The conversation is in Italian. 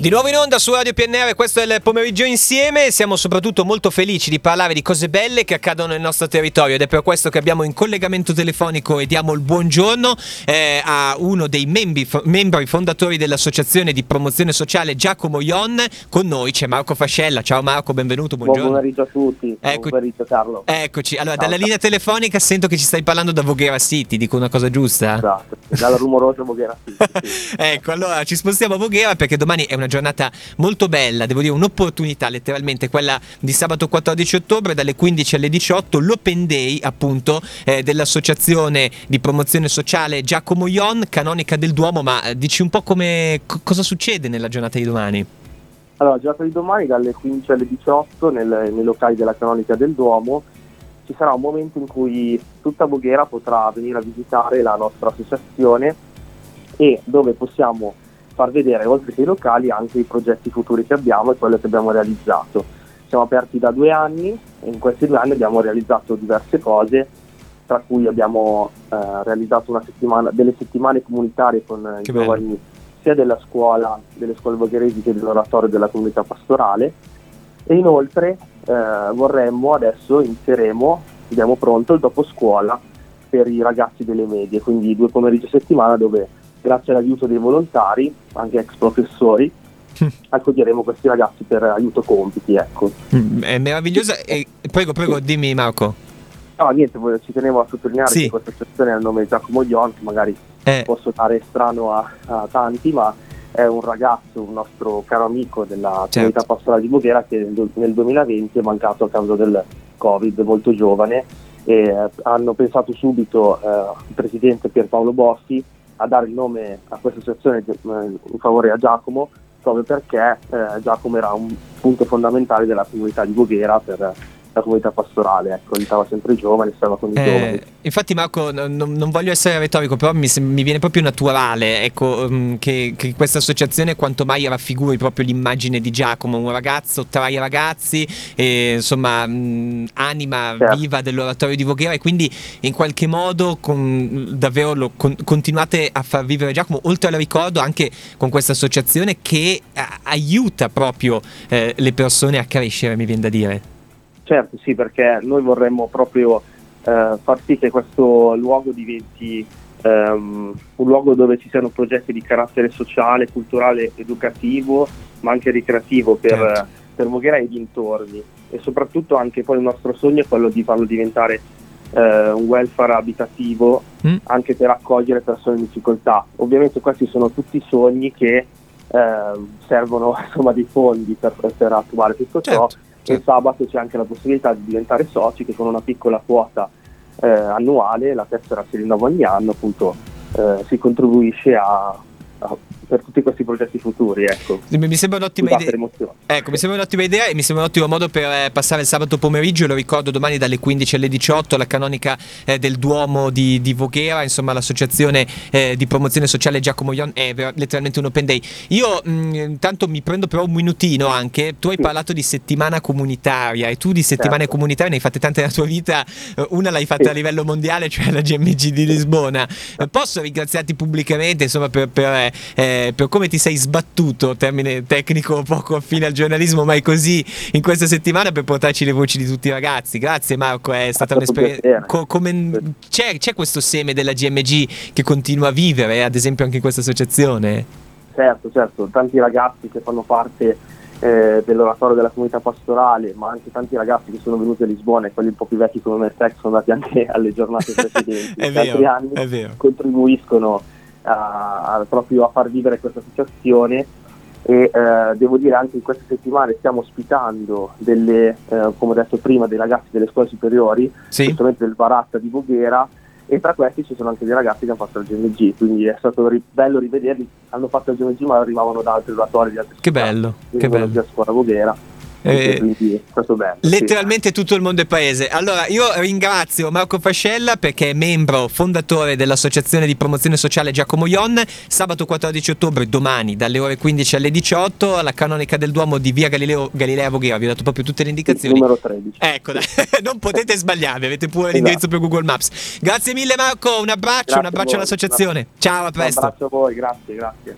Di nuovo in onda su Radio PNR, questo è il pomeriggio insieme. Siamo soprattutto molto felici di parlare di cose belle che accadono nel nostro territorio ed è per questo che abbiamo in collegamento telefonico e diamo il buongiorno eh, a uno dei membri, membri, fondatori dell'associazione di promozione sociale Giacomo Ion. Con noi c'è Marco Fascella. Ciao Marco, benvenuto. Buongiorno. Buon pomeriggio a tutti. Ecco, Buon pomeriggio Carlo. Eccoci. Allora, Ciao. dalla linea telefonica sento che ci stai parlando da Voghera City. Dico una cosa giusta? Esatto, dalla rumorosa Voghera City. Sì. ecco, allora ci spostiamo a Voghera perché domani è una giornata molto bella, devo dire un'opportunità letteralmente, quella di sabato 14 ottobre dalle 15 alle 18, l'Open Day appunto eh, dell'associazione di promozione sociale Giacomo Ion, canonica del Duomo, ma eh, dici un po' come, co- cosa succede nella giornata di domani? Allora, giornata di domani dalle 15 alle 18 nel, nei locali della canonica del Duomo ci sarà un momento in cui tutta Voghera potrà venire a visitare la nostra associazione e dove possiamo far vedere oltre che i locali anche i progetti futuri che abbiamo e quello che abbiamo realizzato. Siamo aperti da due anni e in questi due anni abbiamo realizzato diverse cose, tra cui abbiamo eh, realizzato delle settimane comunitarie con i giovani sia della scuola, delle scuole vogheresi che dell'oratorio della comunità pastorale e inoltre eh, vorremmo adesso inizieremo, abbiamo pronto il dopo scuola per i ragazzi delle medie, quindi due pomeriggi a settimana dove grazie all'aiuto dei volontari, anche ex professori, accoglieremo questi ragazzi per aiuto compiti. Ecco. Mm, è meravigliosa. E, prego, prego, dimmi Marco. No, niente, ci tenevo a sottolineare sì. che questa associazione ha il nome di Giacomo Ion, che magari eh. posso dare strano a, a, tanti, ma è un ragazzo, un nostro caro amico della certo. comunità pastorale di Voghera che nel 2020 è mancato a causa del Covid, molto giovane, e eh, hanno pensato subito eh, il presidente Pierpaolo Bossi a dare il nome a questa associazione eh, in favore a Giacomo proprio perché eh, Giacomo era un punto fondamentale della comunità di Voghera per la comunità pastorale, ecco, aiutava sempre i giovani, stava con i eh, giovani. Infatti Marco, non, non, voglio essere retorico, però mi, mi viene proprio naturale ecco, um, che, che, questa associazione quanto mai raffiguri proprio l'immagine di Giacomo, un ragazzo tra i ragazzi, e, insomma, mh, anima certo. viva dell'oratorio di Voghera e quindi in qualche modo con, davvero lo, con, continuate a far vivere Giacomo, oltre al ricordo anche con questa associazione che a, aiuta proprio eh, le persone a crescere, mi viene da dire. Certo, sì, perché noi vorremmo proprio eh, far sì che questo luogo diventi um, un luogo dove ci siano progetti di carattere sociale, culturale, educativo, ma anche ricreativo per, certo. per Voghera e dintorni. E soprattutto anche poi il nostro sogno è quello di farlo diventare eh, un welfare abitativo mm. anche per accogliere persone in difficoltà. Ovviamente questi sono tutti sogni che eh, servono insomma, dei fondi per, per attuare tutto ciò certo e il sabato c'è anche la possibilità di diventare soci che con una piccola quota eh, annuale, la tessera si rinnova ogni anno, appunto eh, si contribuisce a, a per tutti questi progetti futuri. Ecco. Mi sembra un'ottima idea. Ecco, mi sembra un'ottima idea e mi sembra un ottimo modo per eh, passare il sabato pomeriggio. Lo ricordo domani dalle 15 alle 18, la canonica eh, del Duomo di, di, Voghera, insomma, l'associazione eh, di promozione sociale Giacomo Ion è letteralmente un open day. Io mh, intanto mi prendo però un minutino anche. Tu hai parlato di settimana comunitaria e tu di settimane certo. comunitarie ne hai fatte tante nella tua vita. Eh, una l'hai fatta sì. a livello mondiale, cioè la GMG di Lisbona. Posso ringraziarti pubblicamente, insomma, per, per eh, per come ti sei sbattuto, termine tecnico poco affine al giornalismo, ma è così in questa settimana per portarci le voci di tutti i ragazzi. Grazie Marco, è stata un'esperienza. Co- come, c'è, c'è questo seme della GMG che continua a vivere, ad esempio anche in questa associazione? Certo, certo, tanti ragazzi che fanno parte eh, dell'oratorio della comunità pastorale, ma anche tanti ragazzi che sono venuti a Lisbona e quelli un po' più vecchi come me e sono andati anche alle giornate precedenti. è vero, altri anni contribuiscono a, a, proprio a far vivere questa associazione e eh, devo dire anche in queste settimane stiamo ospitando delle, eh, come ho detto prima, dei ragazzi delle scuole superiori, sì. specialmente del Baratta di Voghera e tra questi ci sono anche dei ragazzi che hanno fatto il GMG, quindi è stato ri- bello rivederli, hanno fatto il GMG ma arrivavano da altri oratori di altre che bello, che bello. Di scuola Voghera eh, letteralmente sì. tutto il mondo è paese. Allora, io ringrazio Marco Fascella perché è membro fondatore dell'associazione di promozione sociale Giacomo Ion. Sabato 14 ottobre, domani, dalle ore 15 alle 18, alla canonica del Duomo di via Galileo, Galilea Voghera. Vi ho dato proprio tutte le indicazioni. Numero 13. Ecco, non potete sbagliare, avete pure esatto. l'indirizzo per Google Maps. Grazie mille, Marco. Un abbraccio, grazie un abbraccio all'associazione. Ciao, a presto. Un abbraccio a voi, grazie, grazie.